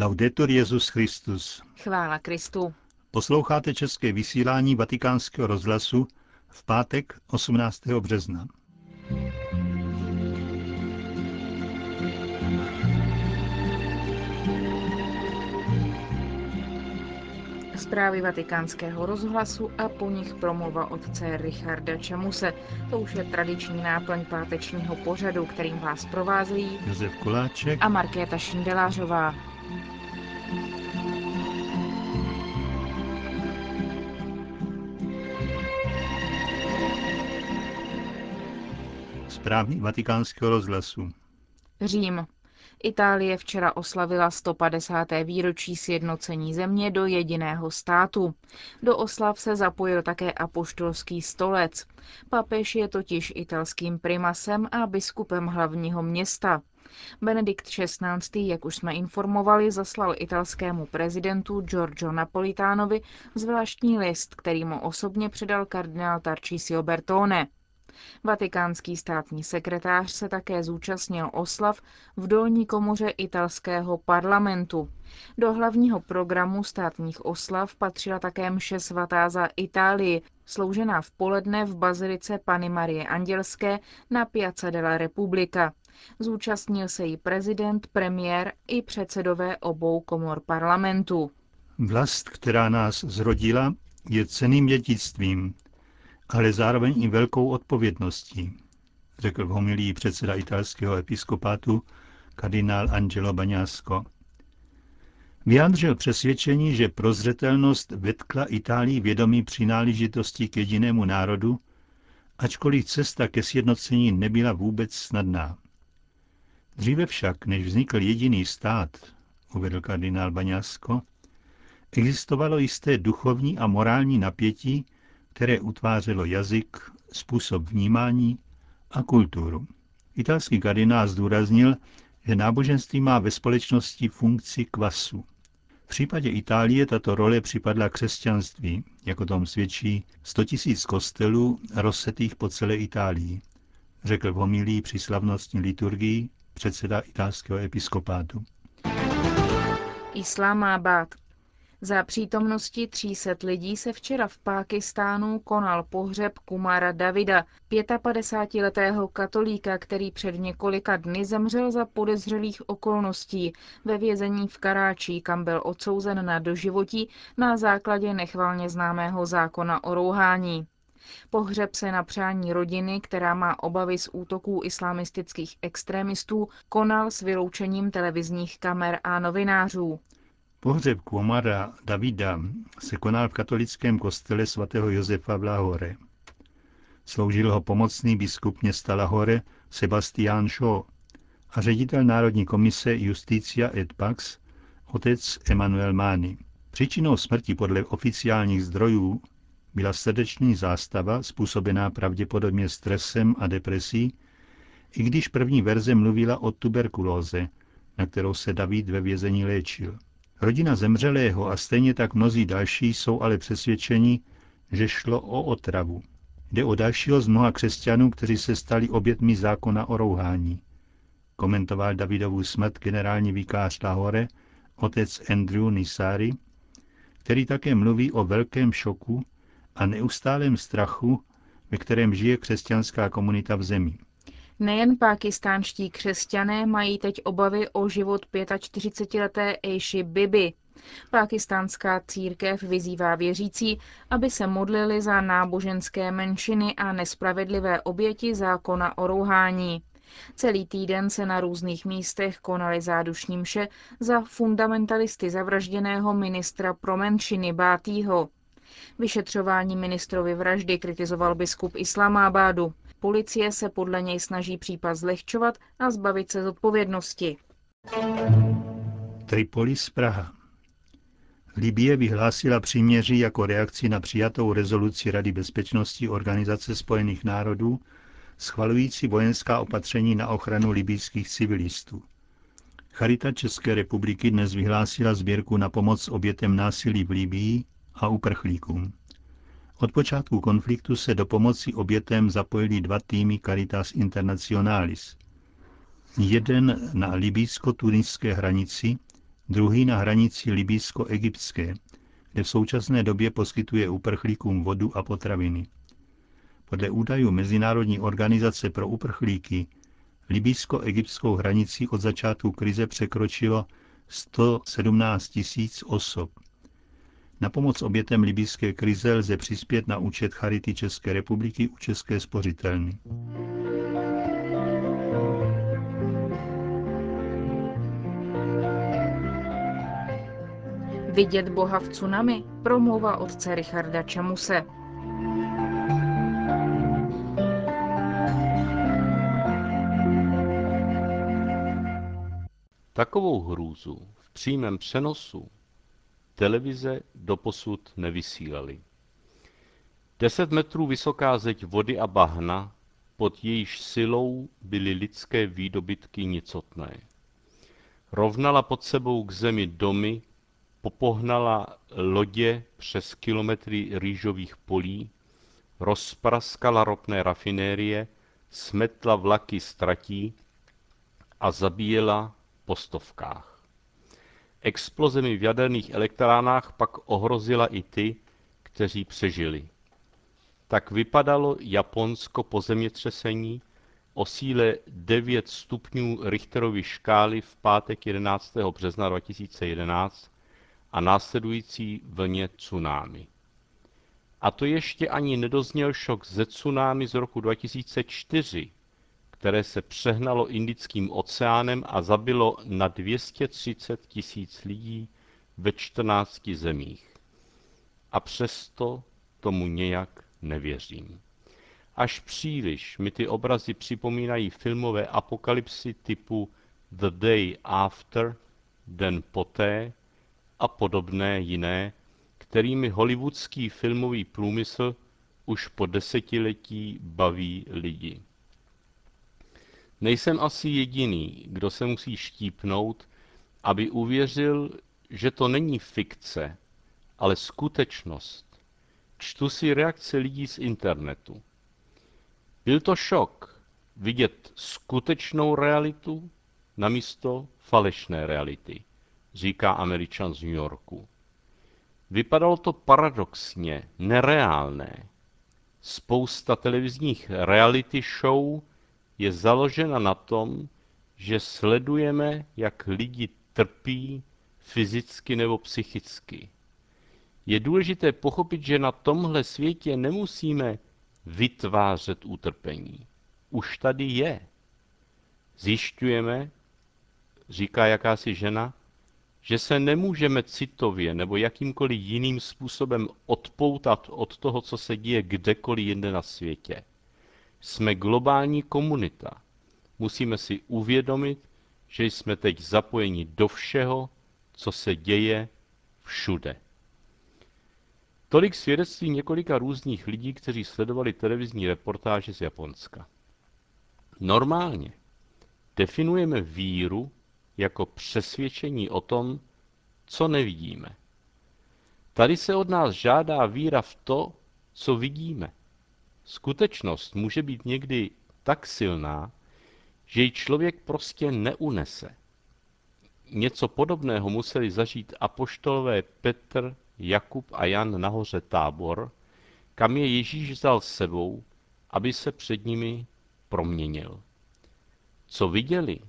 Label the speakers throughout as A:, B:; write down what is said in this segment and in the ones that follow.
A: Laudetur Jezus Christus.
B: Chvála Kristu.
A: Posloucháte české vysílání Vatikánského rozhlasu v pátek 18. března.
B: Zprávy vatikánského rozhlasu a po nich promluva otce Richarda Čemuse. To už je tradiční náplň pátečního pořadu, kterým vás provázejí
A: Josef Koláček
B: a Markéta Šindelářová.
A: Zprávy vatikánského rozhlasu.
B: Řím. Itálie včera oslavila 150. výročí sjednocení země do jediného státu. Do oslav se zapojil také apoštolský stolec. Papež je totiž italským primasem a biskupem hlavního města. Benedikt XVI., jak už jsme informovali, zaslal italskému prezidentu Giorgio Napolitánovi zvláštní list, který mu osobně předal kardinál Tarcisio Bertone. Vatikánský státní sekretář se také zúčastnil oslav v dolní komoře italského parlamentu. Do hlavního programu státních oslav patřila také mše svatá za Itálii, sloužená v poledne v bazilice Pany Marie Andělské na Piazza della Repubblica. Zúčastnil se jí prezident, premiér i předsedové obou komor parlamentu.
A: Vlast, která nás zrodila, je ceným dědictvím, ale zároveň i velkou odpovědností, řekl v homilii předseda italského episkopátu kardinál Angelo Baňasko. Vyjádřil přesvědčení, že prozřetelnost vetkla Itálii vědomí přináležitosti k jedinému národu, ačkoliv cesta ke sjednocení nebyla vůbec snadná. Dříve však, než vznikl jediný stát, uvedl kardinál Baňasko, existovalo jisté duchovní a morální napětí, které utvářelo jazyk, způsob vnímání a kulturu. Italský kardinál zdůraznil, že náboženství má ve společnosti funkci kvasu. V případě Itálie tato role připadla křesťanství, jako tom svědčí 100 000 kostelů rozsetých po celé Itálii, řekl v homilii při slavnostní liturgii předseda italského episkopátu.
B: Islámábad. Za přítomnosti 300 lidí se včera v Pákistánu konal pohřeb Kumara Davida, 55-letého katolíka, který před několika dny zemřel za podezřelých okolností ve vězení v Karáčí, kam byl odsouzen na doživotí na základě nechvalně známého zákona o rouhání. Pohřeb se na přání rodiny, která má obavy z útoků islamistických extremistů, konal s vyloučením televizních kamer a novinářů.
A: Pohřeb Komara Davida se konal v katolickém kostele svatého Josefa v Lahore. Sloužil ho pomocný biskup města Lahore Sebastián Shaw a ředitel Národní komise Justicia et Pax otec Emanuel Mány. Příčinou smrti podle oficiálních zdrojů byla srdeční zástava způsobená pravděpodobně stresem a depresí, i když první verze mluvila o tuberkulóze, na kterou se David ve vězení léčil. Rodina zemřelého a stejně tak mnozí další jsou ale přesvědčeni, že šlo o otravu. Jde o dalšího z mnoha křesťanů, kteří se stali obětmi zákona o rouhání. Komentoval Davidovu smrt generální vikář Lahore, otec Andrew Nisari, který také mluví o velkém šoku a neustálém strachu, ve kterém žije křesťanská komunita v zemi.
B: Nejen pákistánští křesťané mají teď obavy o život 45-leté Eishi Bibi. Pákistánská církev vyzývá věřící, aby se modlili za náboženské menšiny a nespravedlivé oběti zákona o rouhání. Celý týden se na různých místech konaly zádušní mše za fundamentalisty zavražděného ministra pro menšiny Bátýho. Vyšetřování ministrovy vraždy kritizoval biskup Islámábádu. Policie se podle něj snaží případ zlehčovat a zbavit se zodpovědnosti.
A: Tripolis Praha Libie vyhlásila příměří jako reakci na přijatou rezoluci Rady bezpečnosti Organizace spojených národů, schvalující vojenská opatření na ochranu libijských civilistů. Charita České republiky dnes vyhlásila sbírku na pomoc obětem násilí v Libii a uprchlíkům. Od počátku konfliktu se do pomoci obětem zapojili dva týmy Caritas Internationalis. Jeden na libýsko-tuniské hranici druhý na hranici libýsko-egyptské, kde v současné době poskytuje uprchlíkům vodu a potraviny. Podle údajů Mezinárodní organizace pro uprchlíky libýsko-egyptskou hranici od začátku krize překročilo 117 tisíc osob. Na pomoc obětem libýské krize lze přispět na účet Charity České republiky u České spořitelny.
B: Vidět Boha v tsunami? Promluva otce Richarda Čamuse.
C: Takovou hrůzu v přímém přenosu televize doposud nevysílaly. Deset metrů vysoká zeď vody a bahna, pod jejíž silou byly lidské výdobytky nicotné. Rovnala pod sebou k zemi domy, popohnala lodě přes kilometry rýžových polí, rozpraskala ropné rafinérie, smetla vlaky stratí a zabíjela po stovkách. Explozemi v jaderných elektrárnách pak ohrozila i ty, kteří přežili. Tak vypadalo Japonsko po zemětřesení o síle 9 stupňů Richterovy škály v pátek 11. března 2011 a následující vlně tsunami. A to ještě ani nedozněl šok ze tsunami z roku 2004, které se přehnalo Indickým oceánem a zabilo na 230 tisíc lidí ve 14 zemích. A přesto tomu nějak nevěřím. Až příliš mi ty obrazy připomínají filmové apokalypsy typu The Day After, Den poté a podobné jiné, kterými hollywoodský filmový průmysl už po desetiletí baví lidi. Nejsem asi jediný, kdo se musí štípnout, aby uvěřil, že to není fikce, ale skutečnost. Čtu si reakce lidí z internetu. Byl to šok vidět skutečnou realitu namísto falešné reality, říká američan z New Yorku. Vypadalo to paradoxně, nereálné. Spousta televizních reality show je založena na tom, že sledujeme, jak lidi trpí fyzicky nebo psychicky. Je důležité pochopit, že na tomhle světě nemusíme vytvářet utrpení. Už tady je. Zjišťujeme, říká jakási žena, že se nemůžeme citově nebo jakýmkoliv jiným způsobem odpoutat od toho, co se děje kdekoliv jinde na světě. Jsme globální komunita. Musíme si uvědomit, že jsme teď zapojeni do všeho, co se děje všude. Tolik svědectví několika různých lidí, kteří sledovali televizní reportáže z Japonska. Normálně definujeme víru jako přesvědčení o tom, co nevidíme. Tady se od nás žádá víra v to, co vidíme. Skutečnost může být někdy tak silná, že ji člověk prostě neunese. Něco podobného museli zažít apoštolové Petr, Jakub a Jan nahoře tábor, kam je Ježíš vzal sebou, aby se před nimi proměnil. Co viděli,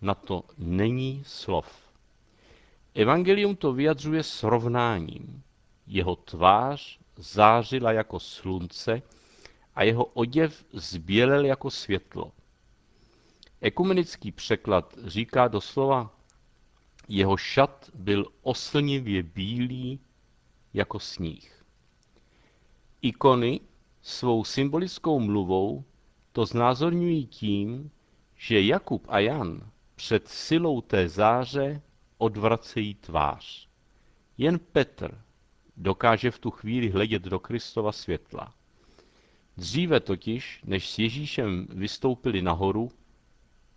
C: na to není slov. Evangelium to vyjadřuje srovnáním. Jeho tvář zářila jako slunce a jeho oděv zbělel jako světlo. Ekumenický překlad říká doslova, jeho šat byl oslnivě bílý jako sníh. Ikony svou symbolickou mluvou to znázorňují tím, že Jakub a Jan před silou té záře odvracejí tvář. Jen Petr dokáže v tu chvíli hledět do Kristova světla. Dříve totiž, než s Ježíšem vystoupili nahoru,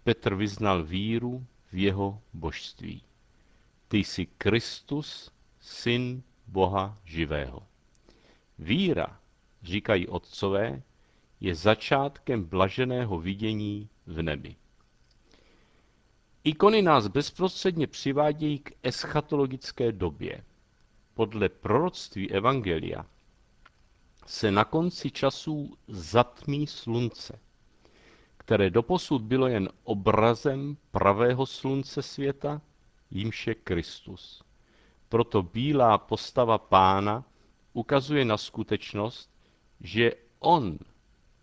C: Petr vyznal víru v jeho božství. Ty jsi Kristus, syn Boha živého. Víra, říkají otcové, je začátkem blaženého vidění v nebi. Ikony nás bezprostředně přivádějí k eschatologické době. Podle proroctví Evangelia se na konci časů zatmí slunce, které doposud bylo jen obrazem pravého slunce světa, jímž je Kristus. Proto bílá postava pána ukazuje na skutečnost, že on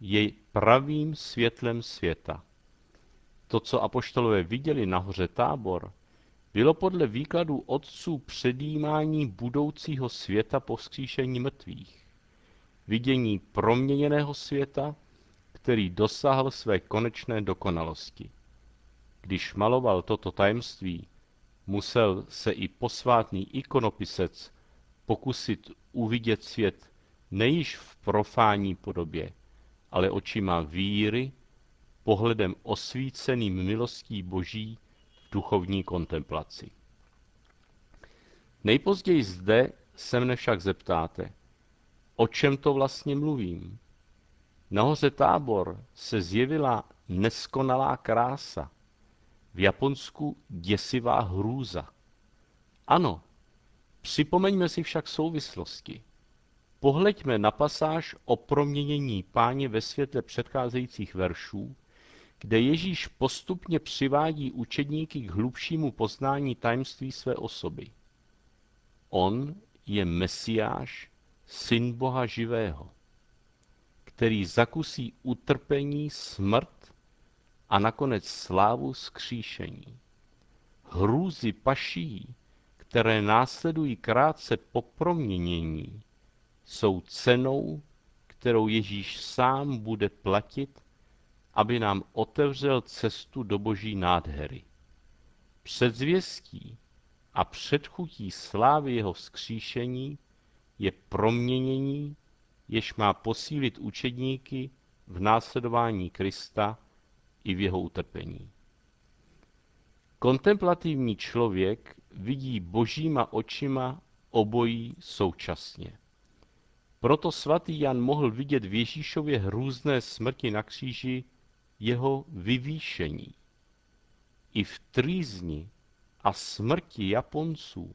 C: je pravým světlem světa. To, co apoštolové viděli nahoře tábor, bylo podle výkladu otců předjímání budoucího světa po vzkříšení mrtvých. Vidění proměněného světa, který dosáhl své konečné dokonalosti. Když maloval toto tajemství, musel se i posvátný ikonopisec pokusit uvidět svět nejiž v profání podobě, ale očima víry, pohledem osvíceným milostí Boží v duchovní kontemplaci. Nejpozději zde se mne však zeptáte, o čem to vlastně mluvím. Nahoře tábor se zjevila neskonalá krása, v Japonsku děsivá hrůza. Ano, připomeňme si však souvislosti. Pohleďme na pasáž o proměnění páně ve světle předcházejících veršů, kde Ježíš postupně přivádí učedníky k hlubšímu poznání tajemství své osoby. On je Mesiáš, syn Boha živého, který zakusí utrpení, smrt a nakonec slávu skříšení. Hrůzy paší, které následují krátce po proměnění, jsou cenou, kterou Ježíš sám bude platit, aby nám otevřel cestu do boží nádhery. Předzvěstí a předchutí slávy jeho vzkříšení je proměnění, jež má posílit učedníky v následování Krista i v jeho utrpení. Kontemplativní člověk vidí božíma očima obojí současně. Proto svatý Jan mohl vidět v Ježíšově hrůzné smrti na kříži jeho vyvýšení. I v trýzni a smrti Japonců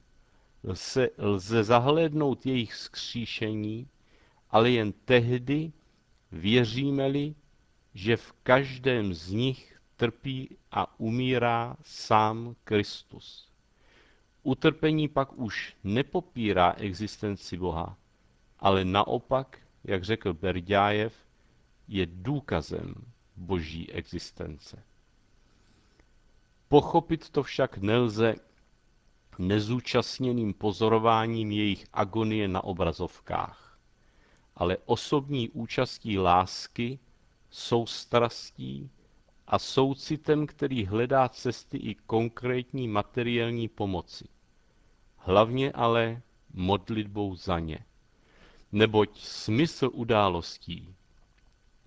C: lze, lze zahlédnout jejich skříšení, ale jen tehdy věříme-li, že v každém z nich trpí a umírá sám Kristus. Utrpení pak už nepopírá existenci Boha, ale naopak, jak řekl Berďájev, je důkazem boží existence. Pochopit to však nelze nezúčastněným pozorováním jejich agonie na obrazovkách, ale osobní účastí lásky, soustrastí a soucitem, který hledá cesty i konkrétní materiální pomoci. Hlavně ale modlitbou za ně. Neboť smysl událostí,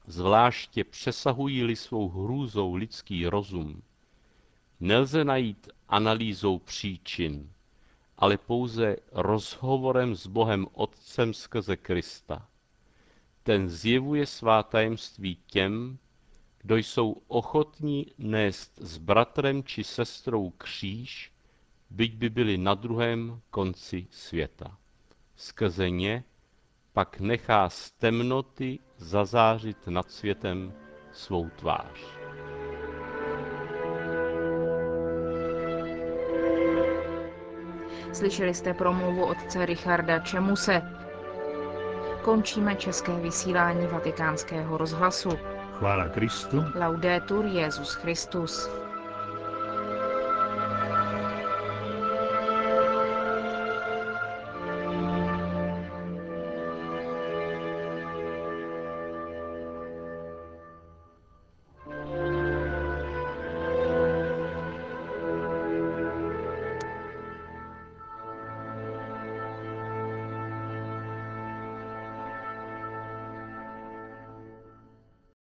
C: zvláště přesahují-li svou hrůzou lidský rozum, nelze najít analýzou příčin, ale pouze rozhovorem s Bohem Otcem skrze Krista. Ten zjevuje svá tajemství těm, kdo jsou ochotní nést s bratrem či sestrou kříž, byť by byli na druhém konci světa. Skrze ně pak nechá z temnoty zazářit nad světem svou tvář.
B: Slyšeli jste promluvu otce Richarda Čemuse. Končíme české vysílání vatikánského rozhlasu.
A: Chvála Kristu.
B: Laudetur Jezus Christus.